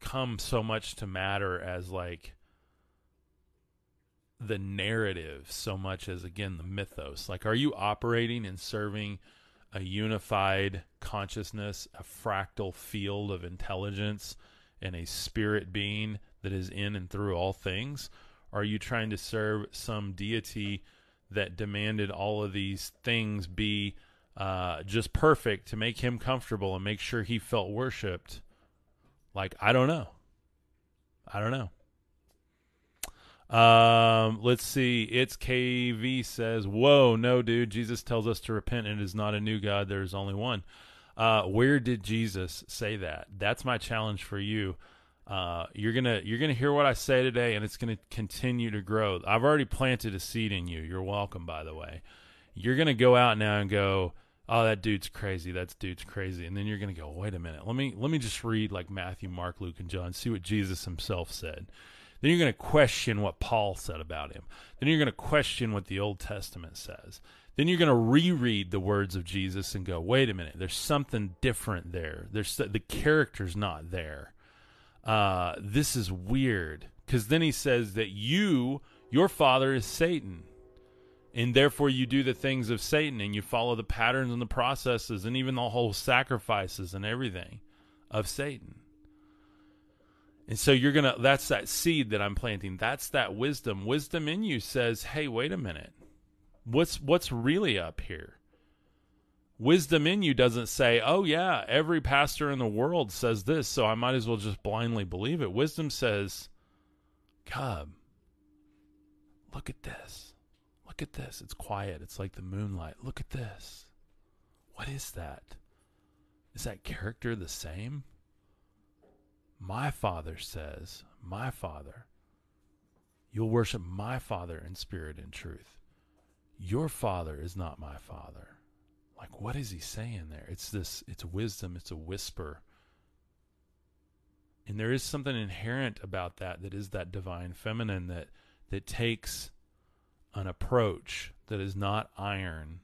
come so much to matter as like the narrative so much as again the mythos like are you operating and serving a unified consciousness a fractal field of intelligence and a spirit being that is in and through all things are you trying to serve some deity that demanded all of these things be uh, just perfect to make him comfortable and make sure he felt worshipped. Like, I don't know. I don't know. Um, let's see. It's KV says, "Whoa, no, dude. Jesus tells us to repent, and it is not a new God. There is only one." Uh, where did Jesus say that? That's my challenge for you. Uh, you're gonna you're gonna hear what I say today, and it's gonna continue to grow. I've already planted a seed in you. You're welcome, by the way. You're gonna go out now and go oh that dude's crazy that dude's crazy and then you're to go wait a minute let me let me just read like matthew mark luke and john see what jesus himself said then you're going to question what paul said about him. Then you're going to question what the old testament says. Then you're going to reread the words of jesus and go wait a minute there's something different there. There's the character's not there. Uh, this is weird. Because then he says that you your father is satan and therefore you do the things of Satan and you follow the patterns and the processes and even the whole sacrifices and everything of Satan. And so you're going to that's that seed that I'm planting. That's that wisdom. Wisdom in you says, "Hey, wait a minute. What's what's really up here?" Wisdom in you doesn't say, "Oh yeah, every pastor in the world says this, so I might as well just blindly believe it." Wisdom says, "Cub, look at this." Look at this. It's quiet. It's like the moonlight. Look at this. What is that? Is that character the same? My father says, My father. You'll worship my father in spirit and truth. Your father is not my father. Like, what is he saying there? It's this, it's wisdom, it's a whisper. And there is something inherent about that that is that divine feminine that that takes an approach that is not iron.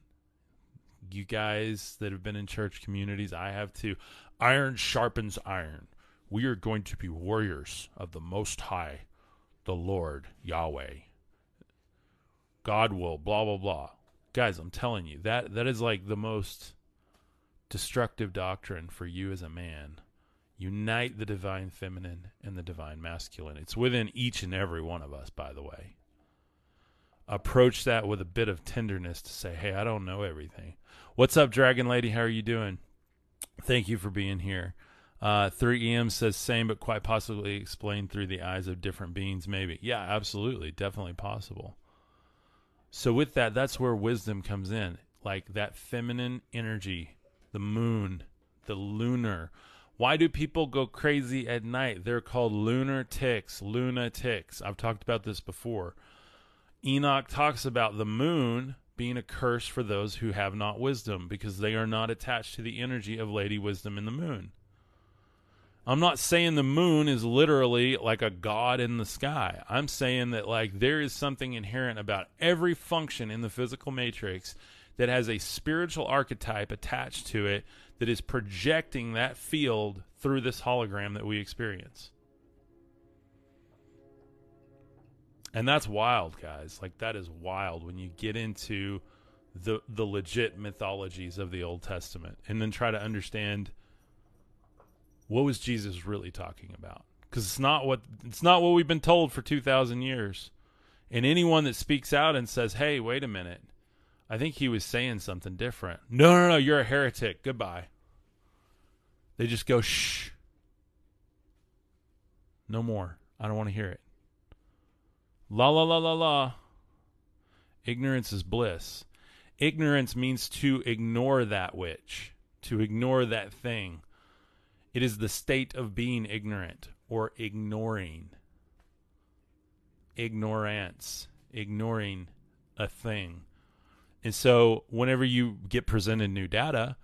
You guys that have been in church communities, I have too. Iron sharpens iron. We are going to be warriors of the Most High, the Lord Yahweh. God will, blah, blah, blah. Guys, I'm telling you, that, that is like the most destructive doctrine for you as a man. Unite the divine feminine and the divine masculine. It's within each and every one of us, by the way approach that with a bit of tenderness to say, "Hey, I don't know everything." What's up, Dragon Lady? How are you doing? Thank you for being here. Uh, 3EM says same, but quite possibly explained through the eyes of different beings. Maybe, yeah, absolutely, definitely possible. So with that, that's where wisdom comes in, like that feminine energy, the moon, the lunar. Why do people go crazy at night? They're called lunar ticks, lunatics. I've talked about this before. Enoch talks about the moon being a curse for those who have not wisdom because they are not attached to the energy of Lady Wisdom in the moon. I'm not saying the moon is literally like a god in the sky. I'm saying that like there is something inherent about every function in the physical matrix that has a spiritual archetype attached to it that is projecting that field through this hologram that we experience. And that's wild, guys. Like that is wild when you get into the the legit mythologies of the Old Testament and then try to understand what was Jesus really talking about? Because it's not what it's not what we've been told for two thousand years. And anyone that speaks out and says, "Hey, wait a minute," I think he was saying something different. No, no, no, you're a heretic. Goodbye. They just go, "Shh." No more. I don't want to hear it. La la la la la. Ignorance is bliss. Ignorance means to ignore that which, to ignore that thing. It is the state of being ignorant or ignoring. Ignorance, ignoring a thing. And so whenever you get presented new data,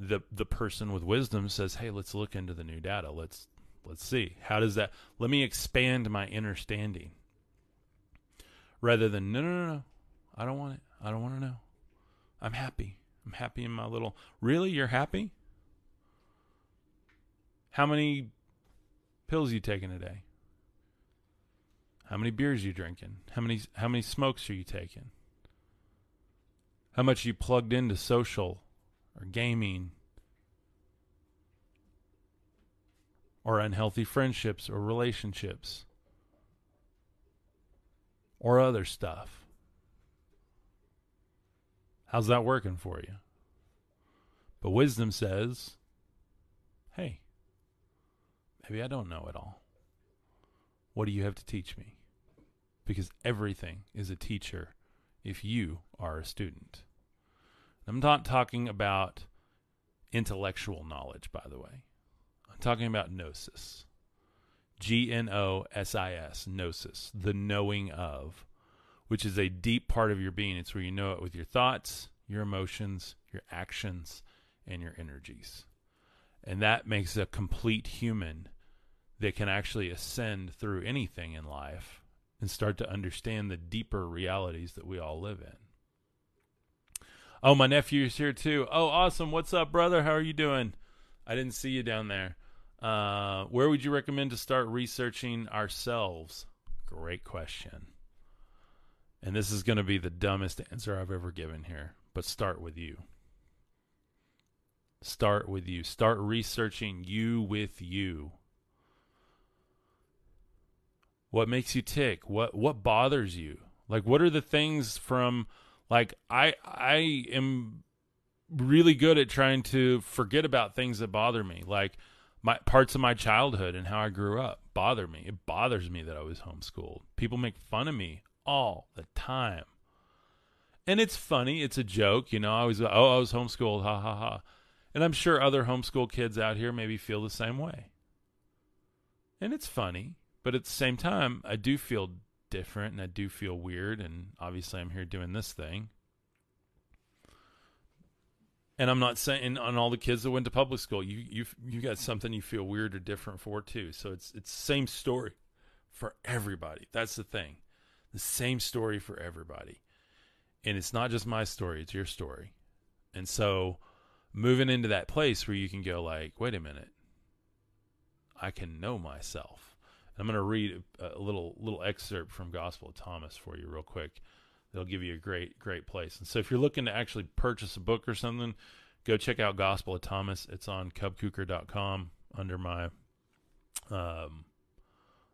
the the person with wisdom says, "Hey, let's look into the new data. Let's let's see. How does that let me expand my understanding." Rather than, "No, no, no, no. I don't want it. I don't want to know. I'm happy. I'm happy in my little Really? You're happy? How many pills you taking a day? How many beers you drinking? How many how many smokes are you taking? How much you plugged into social or gaming or unhealthy friendships or relationships or other stuff? How's that working for you? But wisdom says, Maybe I don't know it all. What do you have to teach me? Because everything is a teacher if you are a student. I'm not talking about intellectual knowledge, by the way. I'm talking about gnosis. G N O S I S, gnosis, the knowing of, which is a deep part of your being. It's where you know it with your thoughts, your emotions, your actions, and your energies. And that makes a complete human that can actually ascend through anything in life and start to understand the deeper realities that we all live in. Oh, my nephew's here too. Oh, awesome. What's up, brother? How are you doing? I didn't see you down there. Uh, where would you recommend to start researching ourselves? Great question. And this is going to be the dumbest answer I've ever given here, but start with you. Start with you. Start researching you with you. What makes you tick? What what bothers you? Like what are the things from like I I am really good at trying to forget about things that bother me. Like my parts of my childhood and how I grew up bother me. It bothers me that I was homeschooled. People make fun of me all the time. And it's funny, it's a joke, you know. I was oh, I was homeschooled, ha ha ha. And I'm sure other homeschool kids out here maybe feel the same way. And it's funny. But at the same time, I do feel different and I do feel weird. And obviously, I'm here doing this thing. And I'm not saying on all the kids that went to public school, you you you got something you feel weird or different for too. So it's it's same story for everybody. That's the thing, the same story for everybody, and it's not just my story; it's your story. And so, moving into that place where you can go like, wait a minute, I can know myself I'm going to read a, little little excerpt from Gospel of Thomas for you real quick. They'll give you a great great place. And so if you're looking to actually purchase a book or something, go check out Gospel of Thomas. It's on cubkuker.com under my um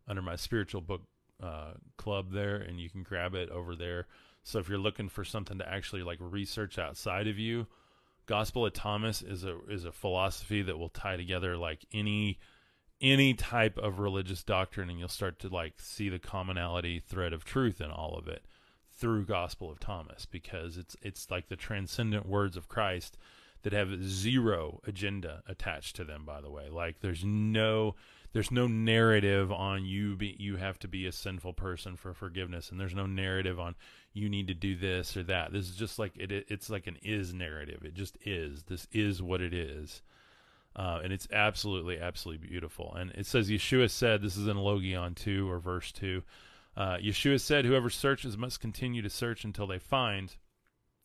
under my spiritual book uh, club there, and you can grab it over there. So if you're looking for something to actually like research outside of you, Gospel of Thomas is a is a philosophy that will tie together like any any type of religious doctrine and you'll start to like see the commonality thread of truth in all of it through Gospel of Thomas because it's it's like the transcendent words of Christ that have zero agenda attached to them by the way. Like there's no there's no narrative on you be you have to be a sinful person for forgiveness and there's no narrative on you need to do this or that. This is just like it it's like an is narrative. It just is. This is what it is. Uh, and it's absolutely absolutely beautiful. And it says yeshua said this is in logion 2 or verse 2 uh, yeshua said whoever searches must continue to search until they find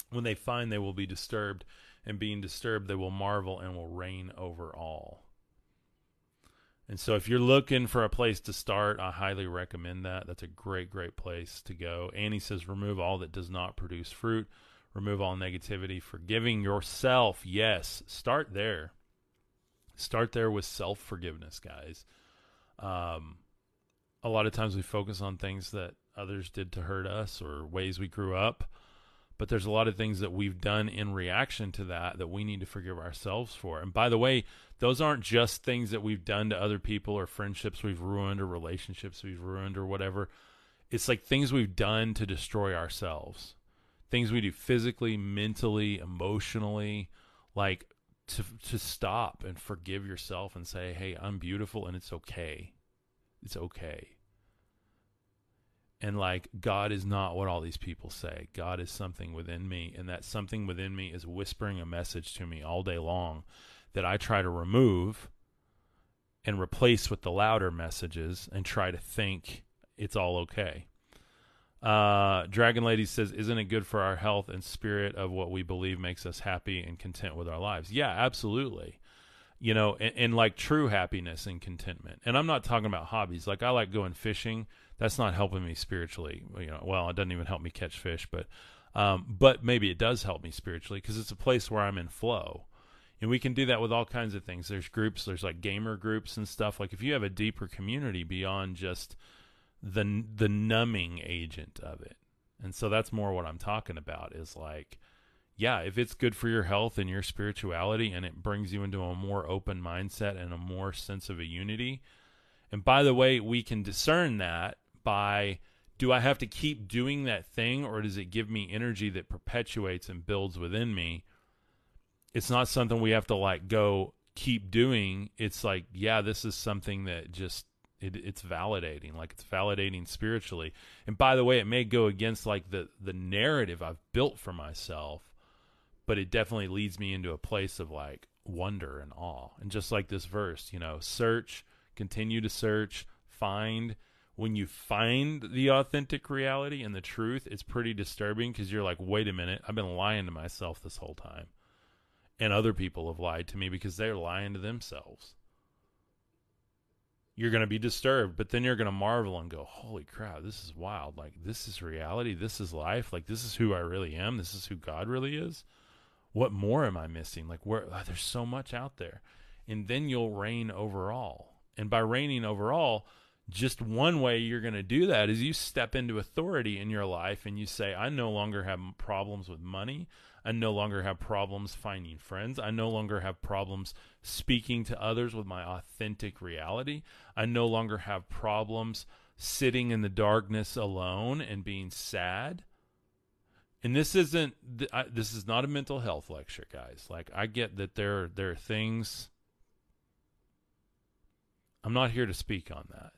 when they find they will be disturbed and being disturbed they will marvel and will reign over all and so if you're looking for a place to start, I highly recommend that. That's a great, great place to go. Annie says, remove all that does not produce fruit, remove all negativity, forgiving yourself. Yes, start there. Start there with self forgiveness, guys. Um, a lot of times we focus on things that others did to hurt us or ways we grew up but there's a lot of things that we've done in reaction to that that we need to forgive ourselves for. And by the way, those aren't just things that we've done to other people or friendships we've ruined or relationships we've ruined or whatever. It's like things we've done to destroy ourselves. Things we do physically, mentally, emotionally, like to to stop and forgive yourself and say, "Hey, I'm beautiful and it's okay. It's okay." And like God is not what all these people say. God is something within me, and that something within me is whispering a message to me all day long that I try to remove and replace with the louder messages and try to think it's all okay. Uh, Dragon Lady says, Isn't it good for our health and spirit of what we believe makes us happy and content with our lives? Yeah, absolutely. You know, and, and like true happiness and contentment. And I'm not talking about hobbies. Like I like going fishing that's not helping me spiritually. You know, well, it doesn't even help me catch fish, but um, but maybe it does help me spiritually because it's a place where I'm in flow. And we can do that with all kinds of things. There's groups, there's like gamer groups and stuff. Like if you have a deeper community beyond just the the numbing agent of it. And so that's more what I'm talking about is like yeah, if it's good for your health and your spirituality and it brings you into a more open mindset and a more sense of a unity. And by the way, we can discern that by do I have to keep doing that thing or does it give me energy that perpetuates and builds within me? It's not something we have to like go keep doing. It's like, yeah, this is something that just it, it's validating, like it's validating spiritually. And by the way, it may go against like the the narrative I've built for myself, but it definitely leads me into a place of like wonder and awe. And just like this verse, you know, search, continue to search, find, when you find the authentic reality and the truth, it's pretty disturbing because you're like, wait a minute, I've been lying to myself this whole time. And other people have lied to me because they're lying to themselves. You're going to be disturbed, but then you're going to marvel and go, holy crap, this is wild. Like, this is reality. This is life. Like, this is who I really am. This is who God really is. What more am I missing? Like, where oh, there's so much out there. And then you'll reign over all. And by reigning over all, just one way you're going to do that is you step into authority in your life and you say, I no longer have problems with money. I no longer have problems finding friends. I no longer have problems speaking to others with my authentic reality. I no longer have problems sitting in the darkness alone and being sad. And this isn't this is not a mental health lecture, guys. Like I get that there there are things I'm not here to speak on that.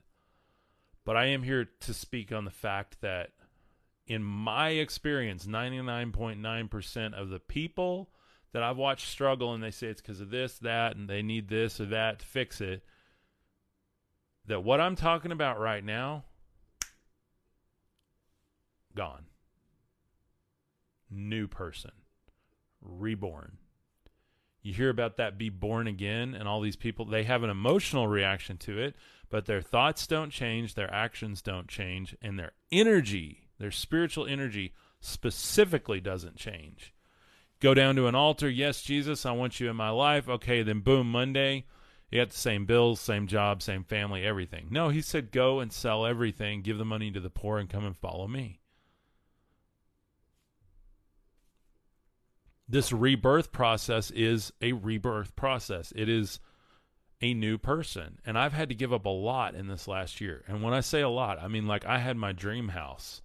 But I am here to speak on the fact that, in my experience, 99.9% of the people that I've watched struggle and they say it's because of this, that, and they need this or that to fix it, that what I'm talking about right now, gone. New person, reborn. You hear about that be born again, and all these people, they have an emotional reaction to it but their thoughts don't change, their actions don't change, and their energy, their spiritual energy specifically doesn't change. Go down to an altar, yes, Jesus, I want you in my life. Okay, then boom, Monday, you got the same bills, same job, same family, everything. No, he said, go and sell everything, give the money to the poor, and come and follow me. This rebirth process is a rebirth process. It is a new person. And I've had to give up a lot in this last year. And when I say a lot, I mean like I had my dream house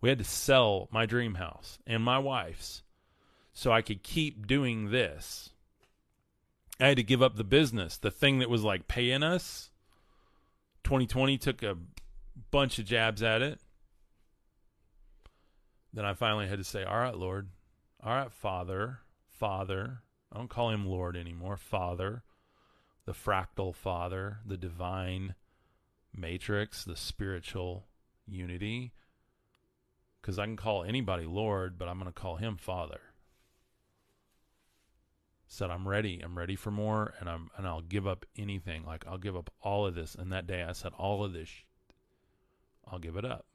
We had to sell my dream house and my wife's so I could keep doing this. I had to give up the business, the thing that was like paying us. 2020 took a bunch of jabs at it. Then I finally had to say, All right, Lord. All right, Father. Father. I don't call him Lord anymore. Father. The fractal Father, the divine matrix, the spiritual unity. Because I can call anybody Lord, but I'm going to call him Father. Said I'm ready. I'm ready for more, and I'm and I'll give up anything. Like I'll give up all of this. And that day I said, all of this, I'll give it up.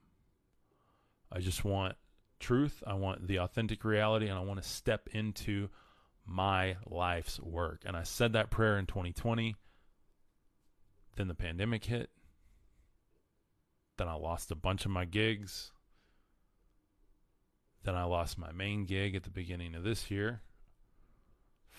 I just want truth. I want the authentic reality, and I want to step into my life's work. And I said that prayer in 2020. Then the pandemic hit. Then I lost a bunch of my gigs. Then I lost my main gig at the beginning of this year.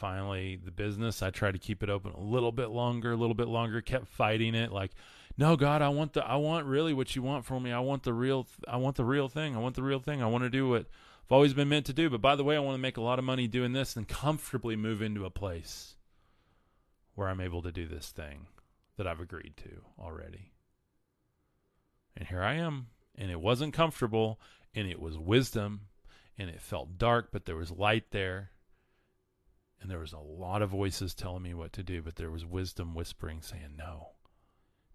Finally, the business, I tried to keep it open a little bit longer, a little bit longer, kept fighting it like, "No, God, I want the I want really what you want from me. I want the real I want the real thing. I want the real thing. I want to do what I've always been meant to do. But by the way, I want to make a lot of money doing this and comfortably move into a place where I'm able to do this thing that I've agreed to already. And here I am. And it wasn't comfortable. And it was wisdom. And it felt dark, but there was light there. And there was a lot of voices telling me what to do, but there was wisdom whispering saying, no,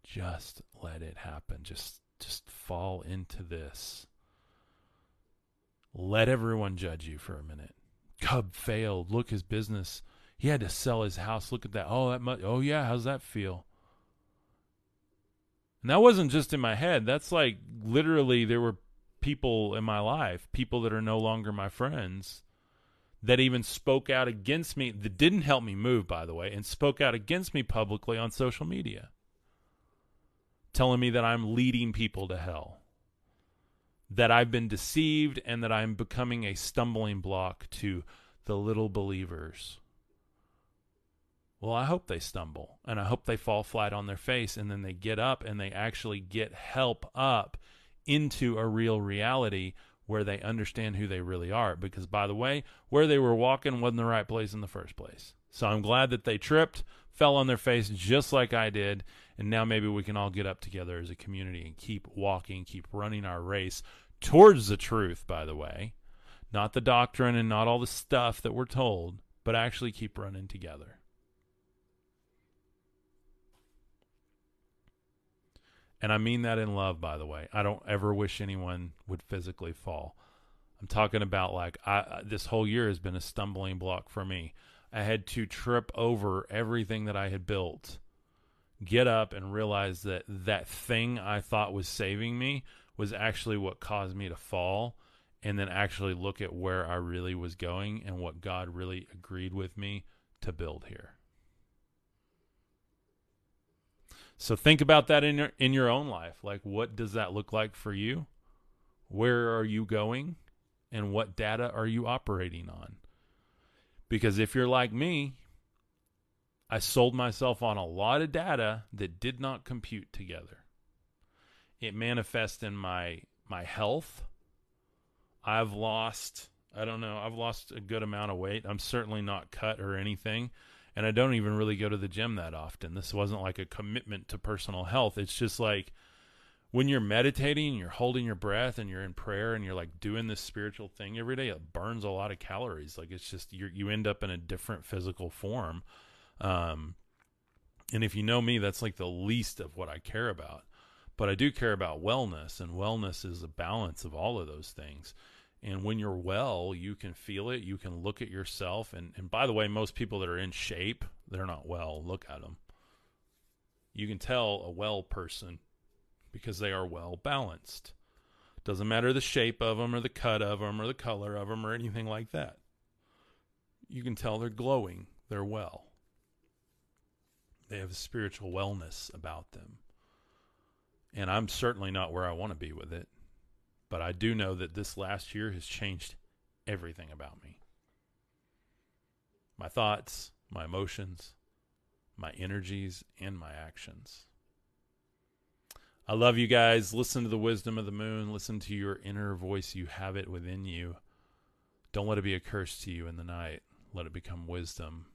just let it happen. Just, just fall into this. Let everyone judge you for a minute. Cub failed. Look, his business. He had to sell his house. Look at that. Oh, that much. Oh, yeah. How's that feel? And that wasn't just in my head. That's like literally there were people in my life, people that are no longer my friends, that even spoke out against me, that didn't help me move, by the way, and spoke out against me publicly on social media, telling me that I'm leading people to hell that I've been deceived and that I'm becoming a stumbling block to the little believers. Well, I hope they stumble and I hope they fall flat on their face and then they get up and they actually get help up into a real reality where they understand who they really are. Because, by the way, where they were walking wasn't the right place in the first place. So I'm glad that they tripped, fell on their face just like I did, and now maybe we can all get up together as a community and keep walking, keep running our race towards the truth, by the way. Not the doctrine and not all the stuff that we're told, but actually keep running together. And I mean that in love, by the way. I don't ever wish anyone would physically fall. I'm talking about like I this whole year has been a stumbling block for me. I had to trip over everything that I had built get up and realize that that thing I thought was saving me was actually what caused me to fall and then actually look at where I really was going and what God really agreed with me to build here. So think about that in your in your own life. Like what does that look like for you? Where are you going? And what data are you operating on? Because if you're like me, I sold myself on a lot of data that did not compute together. It manifests in my my health. I've lost I don't know, I've lost a good amount of weight. I'm certainly not cut or anything, and I don't even really go to the gym that often. This wasn't like a commitment to personal health. It's just like when you're meditating you're holding your breath and you're in prayer and you're like doing this spiritual thing every day, it burns a lot of calories. Like it's just you you end up in a different physical form um, and if you know me, that's like the least of what I care about. But I do care about wellness, and wellness is a balance of all of those things. And when you're well, you can feel it. You can look at yourself. And, and by the way, most people that are in shape, they're not well. Look at them. You can tell a well person because they are well balanced. Doesn't matter the shape of them or the cut of them or the color of them or anything like that. You can tell they're glowing, they're well. They have a spiritual wellness about them. And I'm certainly not where I want to be with it. But I do know that this last year has changed everything about me my thoughts, my emotions, my energies, and my actions. I love you guys. Listen to the wisdom of the moon. Listen to your inner voice. You have it within you. Don't let it be a curse to you in the night. Let it become wisdom.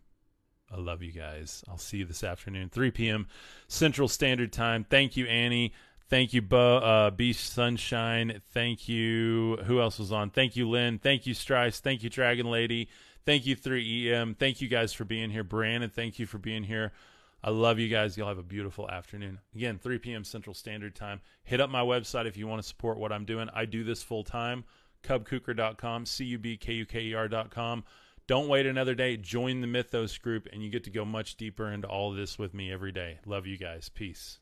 I love you guys. I'll see you this afternoon, 3 p.m. Central Standard Time. Thank you, Annie. Thank you, Bo, uh, Beach Sunshine. Thank you. Who else was on? Thank you, Lynn. Thank you, Strice. Thank you, Dragon Lady. Thank you, 3EM. Thank you guys for being here. Brandon, thank you for being here. I love you guys. You'll have a beautiful afternoon. Again, 3 p.m. Central Standard Time. Hit up my website if you want to support what I'm doing. I do this full time. Cubkuker.com, C U B K U K E R.com. Don't wait another day. Join the Mythos group, and you get to go much deeper into all this with me every day. Love you guys. Peace.